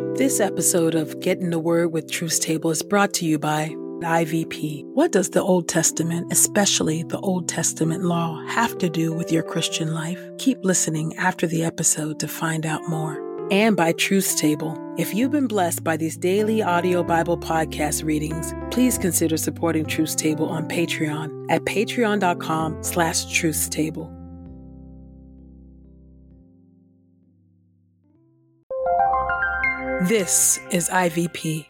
This episode of Get in the Word with Truth's Table is brought to you by IVP. What does the Old Testament, especially the Old Testament law, have to do with your Christian life? Keep listening after the episode to find out more. And by Truth's Table. If you've been blessed by these daily audio Bible podcast readings, please consider supporting Truth's Table on Patreon at patreon.com slash truthstable. This is IVP.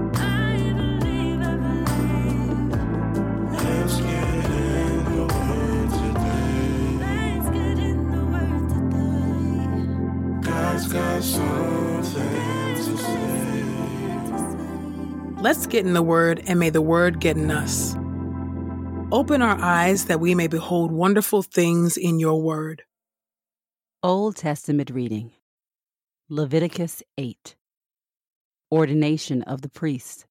Let's get in the Word, and may the Word get in us. Open our eyes that we may behold wonderful things in your Word. Old Testament reading Leviticus 8 Ordination of the priest.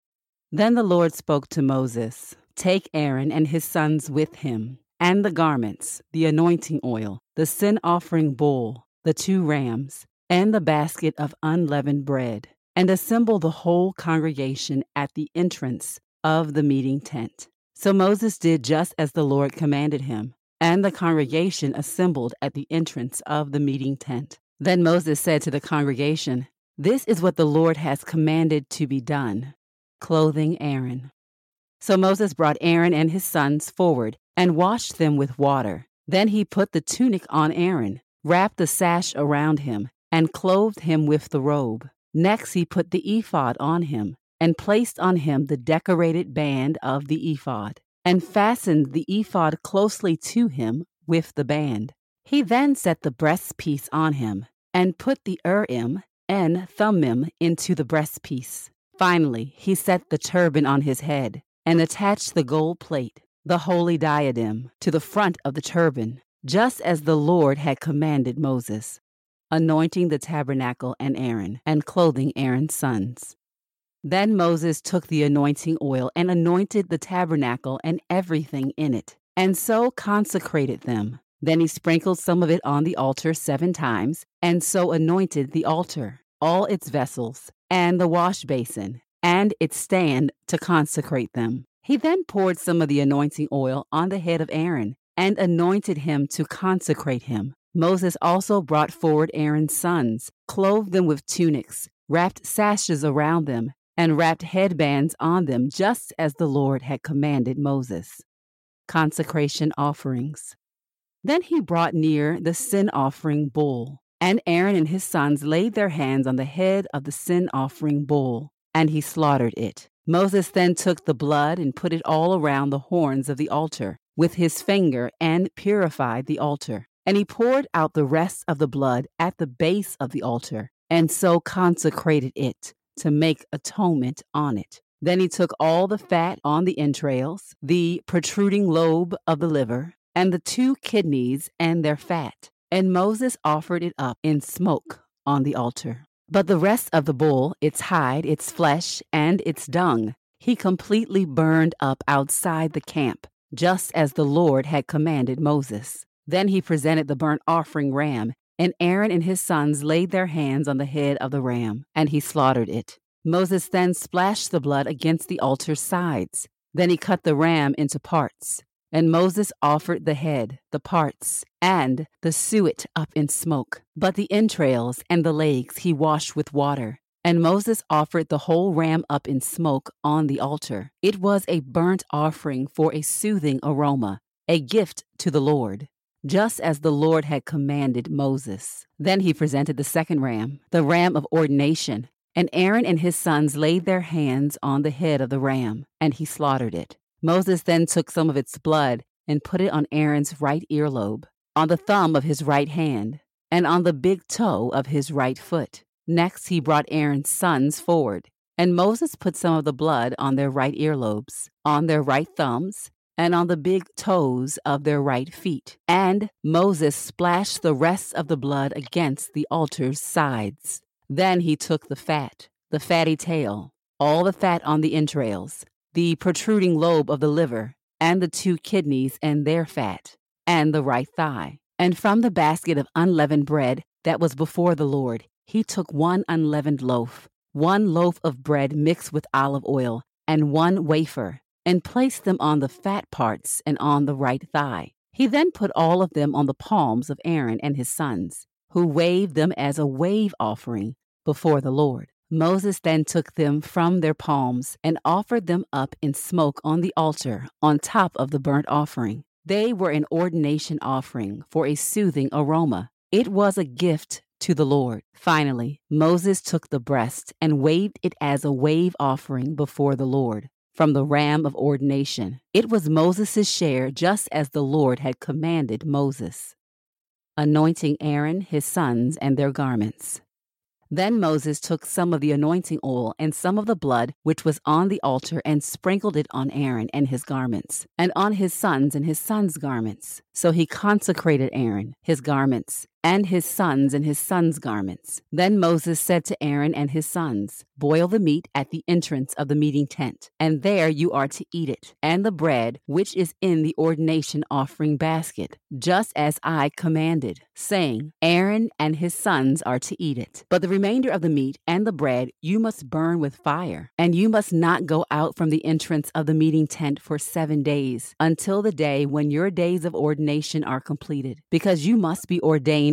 Then the Lord spoke to Moses Take Aaron and his sons with him, and the garments, the anointing oil, the sin offering bull, the two rams, and the basket of unleavened bread, and assemble the whole congregation at the entrance of the meeting tent. So Moses did just as the Lord commanded him, and the congregation assembled at the entrance of the meeting tent. Then Moses said to the congregation, This is what the Lord has commanded to be done clothing Aaron. So Moses brought Aaron and his sons forward and washed them with water. Then he put the tunic on Aaron, wrapped the sash around him, and clothed him with the robe. Next he put the ephod on him, and placed on him the decorated band of the ephod, and fastened the ephod closely to him with the band. He then set the breastpiece on him, and put the Urim and Thummim into the breastpiece. Finally, he set the turban on his head, and attached the gold plate, the holy diadem, to the front of the turban, just as the Lord had commanded Moses, anointing the tabernacle and Aaron, and clothing Aaron's sons. Then Moses took the anointing oil and anointed the tabernacle and everything in it, and so consecrated them. Then he sprinkled some of it on the altar seven times, and so anointed the altar, all its vessels, and the wash basin, and its stand to consecrate them. He then poured some of the anointing oil on the head of Aaron, and anointed him to consecrate him. Moses also brought forward Aaron's sons, clothed them with tunics, wrapped sashes around them, and wrapped headbands on them, just as the Lord had commanded Moses. Consecration offerings. Then he brought near the sin offering bull, and Aaron and his sons laid their hands on the head of the sin offering bull, and he slaughtered it. Moses then took the blood and put it all around the horns of the altar with his finger and purified the altar. And he poured out the rest of the blood at the base of the altar, and so consecrated it to make atonement on it. Then he took all the fat on the entrails, the protruding lobe of the liver, and the two kidneys and their fat, and Moses offered it up in smoke on the altar. But the rest of the bull, its hide, its flesh, and its dung, he completely burned up outside the camp, just as the Lord had commanded Moses. Then he presented the burnt offering ram, and Aaron and his sons laid their hands on the head of the ram, and he slaughtered it. Moses then splashed the blood against the altar's sides. Then he cut the ram into parts. And Moses offered the head, the parts, and the suet up in smoke. But the entrails and the legs he washed with water. And Moses offered the whole ram up in smoke on the altar. It was a burnt offering for a soothing aroma, a gift to the Lord, just as the Lord had commanded Moses. Then he presented the second ram, the ram of ordination, and Aaron and his sons laid their hands on the head of the ram, and he slaughtered it. Moses then took some of its blood and put it on Aaron's right earlobe, on the thumb of his right hand, and on the big toe of his right foot. Next, he brought Aaron's sons forward, and Moses put some of the blood on their right earlobes, on their right thumbs, and on the big toes of their right feet. And Moses splashed the rest of the blood against the altar's sides. Then he took the fat, the fatty tail, all the fat on the entrails, the protruding lobe of the liver, and the two kidneys and their fat, and the right thigh. And from the basket of unleavened bread that was before the Lord, he took one unleavened loaf, one loaf of bread mixed with olive oil, and one wafer, and placed them on the fat parts and on the right thigh. He then put all of them on the palms of Aaron and his sons, who waved them as a wave offering before the Lord. Moses then took them from their palms and offered them up in smoke on the altar on top of the burnt offering. They were an ordination offering for a soothing aroma. It was a gift to the Lord. Finally, Moses took the breast and waved it as a wave offering before the Lord from the ram of ordination. It was Moses' share just as the Lord had commanded Moses. Anointing Aaron, his sons, and their garments. Then Moses took some of the anointing oil and some of the blood which was on the altar and sprinkled it on Aaron and his garments, and on his sons and his sons' garments. So he consecrated Aaron, his garments, and his sons in his sons' garments. Then Moses said to Aaron and his sons, Boil the meat at the entrance of the meeting tent, and there you are to eat it, and the bread which is in the ordination offering basket, just as I commanded, saying, Aaron and his sons are to eat it. But the remainder of the meat and the bread you must burn with fire, and you must not go out from the entrance of the meeting tent for seven days, until the day when your days of ordination are completed, because you must be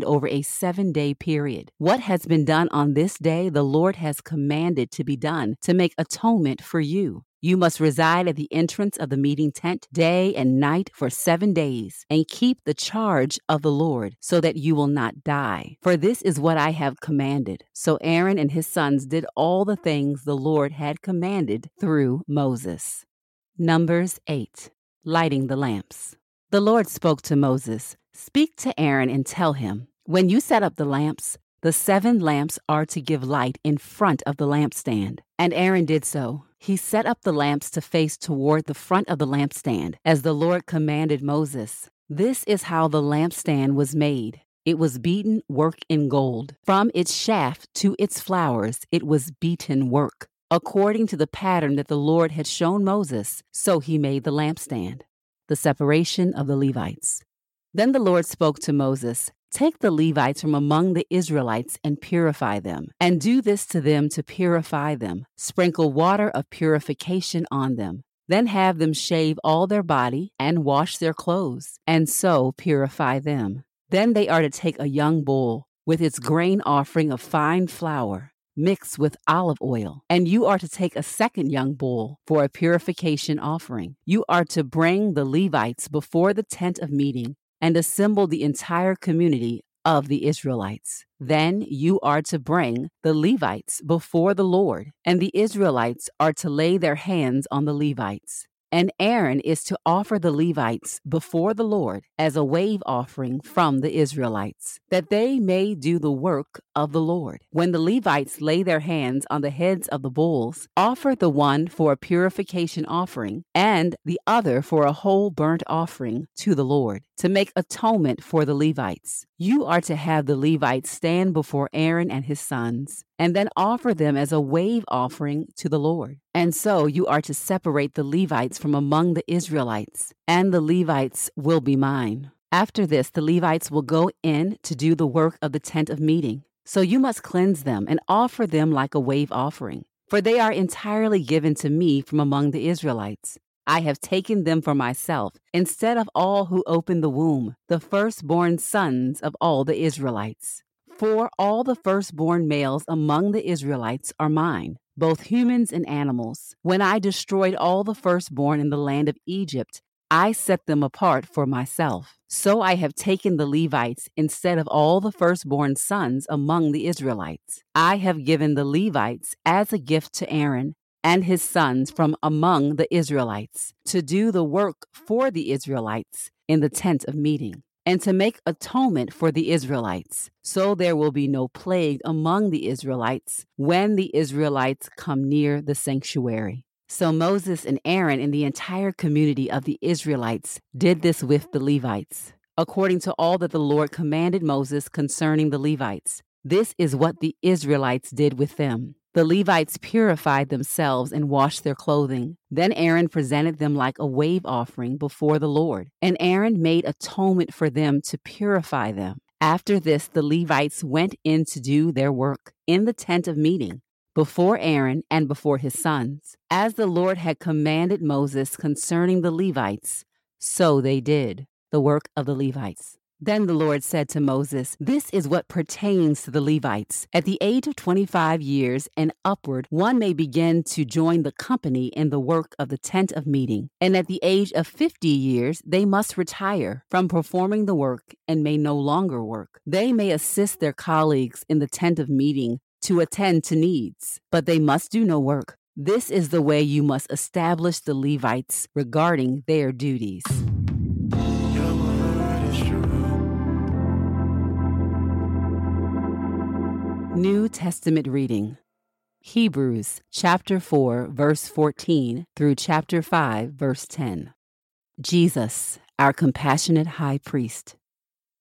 over a seven day period. What has been done on this day, the Lord has commanded to be done to make atonement for you. You must reside at the entrance of the meeting tent day and night for seven days, and keep the charge of the Lord, so that you will not die. For this is what I have commanded. So Aaron and his sons did all the things the Lord had commanded through Moses. Numbers 8 Lighting the lamps. The Lord spoke to Moses Speak to Aaron and tell him, When you set up the lamps, the seven lamps are to give light in front of the lampstand. And Aaron did so. He set up the lamps to face toward the front of the lampstand, as the Lord commanded Moses. This is how the lampstand was made. It was beaten work in gold. From its shaft to its flowers, it was beaten work. According to the pattern that the Lord had shown Moses, so he made the lampstand. The separation of the Levites. Then the Lord spoke to Moses Take the Levites from among the Israelites and purify them, and do this to them to purify them. Sprinkle water of purification on them. Then have them shave all their body and wash their clothes, and so purify them. Then they are to take a young bull with its grain offering of fine flour mixed with olive oil. And you are to take a second young bull for a purification offering. You are to bring the Levites before the tent of meeting and assemble the entire community of the Israelites. Then you are to bring the Levites before the Lord, and the Israelites are to lay their hands on the Levites. And Aaron is to offer the Levites before the Lord as a wave offering from the Israelites, that they may do the work of the Lord. When the Levites lay their hands on the heads of the bulls, offer the one for a purification offering, and the other for a whole burnt offering to the Lord, to make atonement for the Levites. You are to have the Levites stand before Aaron and his sons, and then offer them as a wave offering to the Lord. And so you are to separate the Levites from among the Israelites, and the Levites will be mine. After this, the Levites will go in to do the work of the tent of meeting. So you must cleanse them and offer them like a wave offering, for they are entirely given to me from among the Israelites. I have taken them for myself, instead of all who opened the womb, the firstborn sons of all the Israelites. For all the firstborn males among the Israelites are mine, both humans and animals. When I destroyed all the firstborn in the land of Egypt, I set them apart for myself. So I have taken the Levites instead of all the firstborn sons among the Israelites. I have given the Levites as a gift to Aaron and his sons from among the Israelites to do the work for the Israelites in the tent of meeting and to make atonement for the Israelites. So there will be no plague among the Israelites when the Israelites come near the sanctuary. So Moses and Aaron and the entire community of the Israelites did this with the Levites, according to all that the Lord commanded Moses concerning the Levites. This is what the Israelites did with them. The Levites purified themselves and washed their clothing. Then Aaron presented them like a wave offering before the Lord, and Aaron made atonement for them to purify them. After this, the Levites went in to do their work in the tent of meeting before Aaron and before his sons. As the Lord had commanded Moses concerning the Levites, so they did the work of the Levites. Then the Lord said to Moses, This is what pertains to the Levites. At the age of 25 years and upward, one may begin to join the company in the work of the tent of meeting. And at the age of 50 years, they must retire from performing the work and may no longer work. They may assist their colleagues in the tent of meeting to attend to needs, but they must do no work. This is the way you must establish the Levites regarding their duties. New Testament reading Hebrews chapter 4 verse 14 through chapter 5 verse 10. Jesus, our compassionate high priest.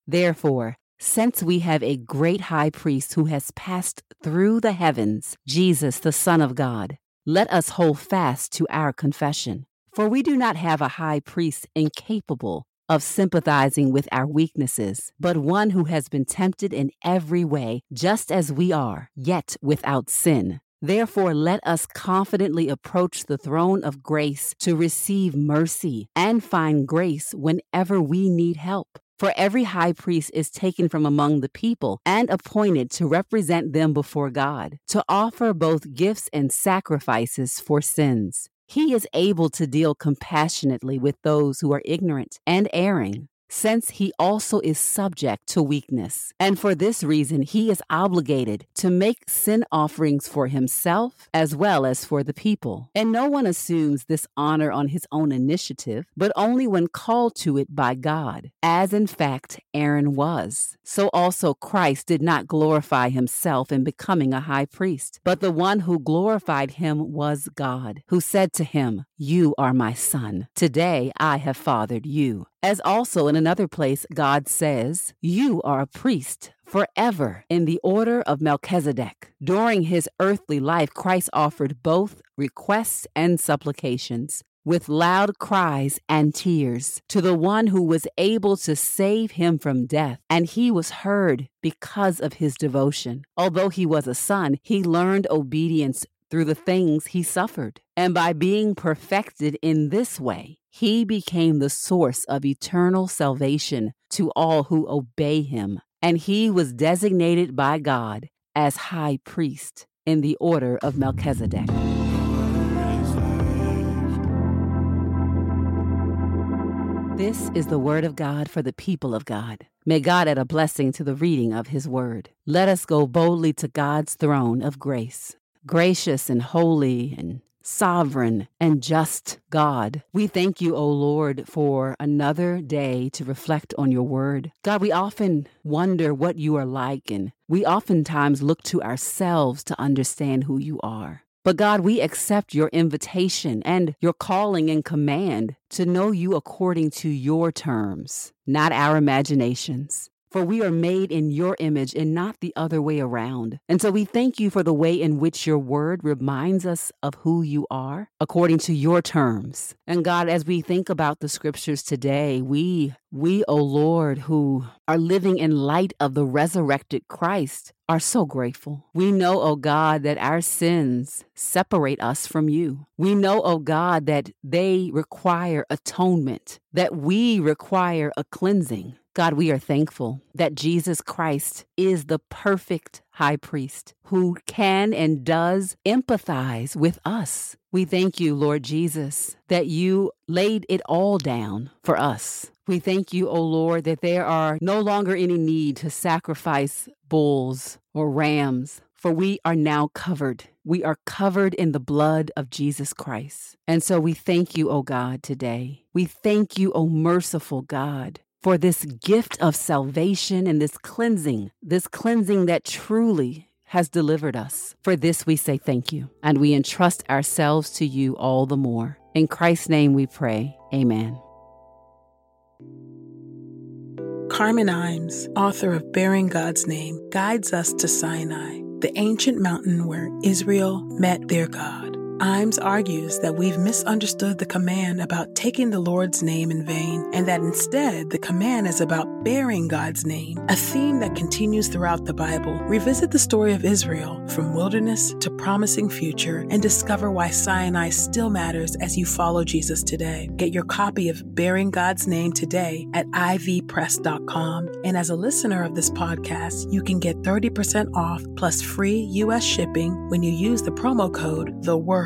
Therefore, since we have a great high priest who has passed through the heavens, Jesus, the Son of God, let us hold fast to our confession. For we do not have a high priest incapable of sympathizing with our weaknesses, but one who has been tempted in every way, just as we are, yet without sin. Therefore, let us confidently approach the throne of grace to receive mercy and find grace whenever we need help. For every high priest is taken from among the people and appointed to represent them before God, to offer both gifts and sacrifices for sins. He is able to deal compassionately with those who are ignorant and erring since he also is subject to weakness. And for this reason, he is obligated to make sin offerings for himself as well as for the people. And no one assumes this honor on his own initiative, but only when called to it by God, as in fact Aaron was. So also Christ did not glorify himself in becoming a high priest, but the one who glorified him was God, who said to him, You are my son. Today I have fathered you. As also in another place, God says, You are a priest forever in the order of Melchizedek. During his earthly life, Christ offered both requests and supplications with loud cries and tears to the one who was able to save him from death, and he was heard because of his devotion. Although he was a son, he learned obedience through the things he suffered. And by being perfected in this way, he became the source of eternal salvation to all who obey him, and he was designated by God as high priest in the order of Melchizedek. This is the word of God for the people of God. May God add a blessing to the reading of his word. Let us go boldly to God's throne of grace. Gracious and holy and sovereign and just God. We thank you, O Lord, for another day to reflect on your word. God, we often wonder what you are like, and we oftentimes look to ourselves to understand who you are. But God, we accept your invitation and your calling and command to know you according to your terms, not our imaginations. For we are made in your image and not the other way around. And so we thank you for the way in which your word reminds us of who you are according to your terms. And God, as we think about the scriptures today, we, we, O oh Lord, who are living in light of the resurrected Christ, are so grateful. We know, O oh God, that our sins separate us from you. We know, O oh God, that they require atonement, that we require a cleansing. God, we are thankful that Jesus Christ is the perfect high priest who can and does empathize with us. We thank you, Lord Jesus, that you laid it all down for us. We thank you, O Lord, that there are no longer any need to sacrifice bulls or rams, for we are now covered. We are covered in the blood of Jesus Christ. And so we thank you, O God, today. We thank you, O merciful God, for this gift of salvation and this cleansing, this cleansing that truly has delivered us. For this we say thank you, and we entrust ourselves to you all the more. In Christ's name we pray. Amen. Carmen Imes, author of Bearing God's Name, guides us to Sinai, the ancient mountain where Israel met their God. Imes argues that we've misunderstood the command about taking the Lord's name in vain, and that instead the command is about bearing God's name, a theme that continues throughout the Bible. Revisit the story of Israel from wilderness to promising future and discover why Sinai still matters as you follow Jesus today. Get your copy of Bearing God's Name today at ivpress.com. And as a listener of this podcast, you can get 30% off plus free U.S. shipping when you use the promo code The Word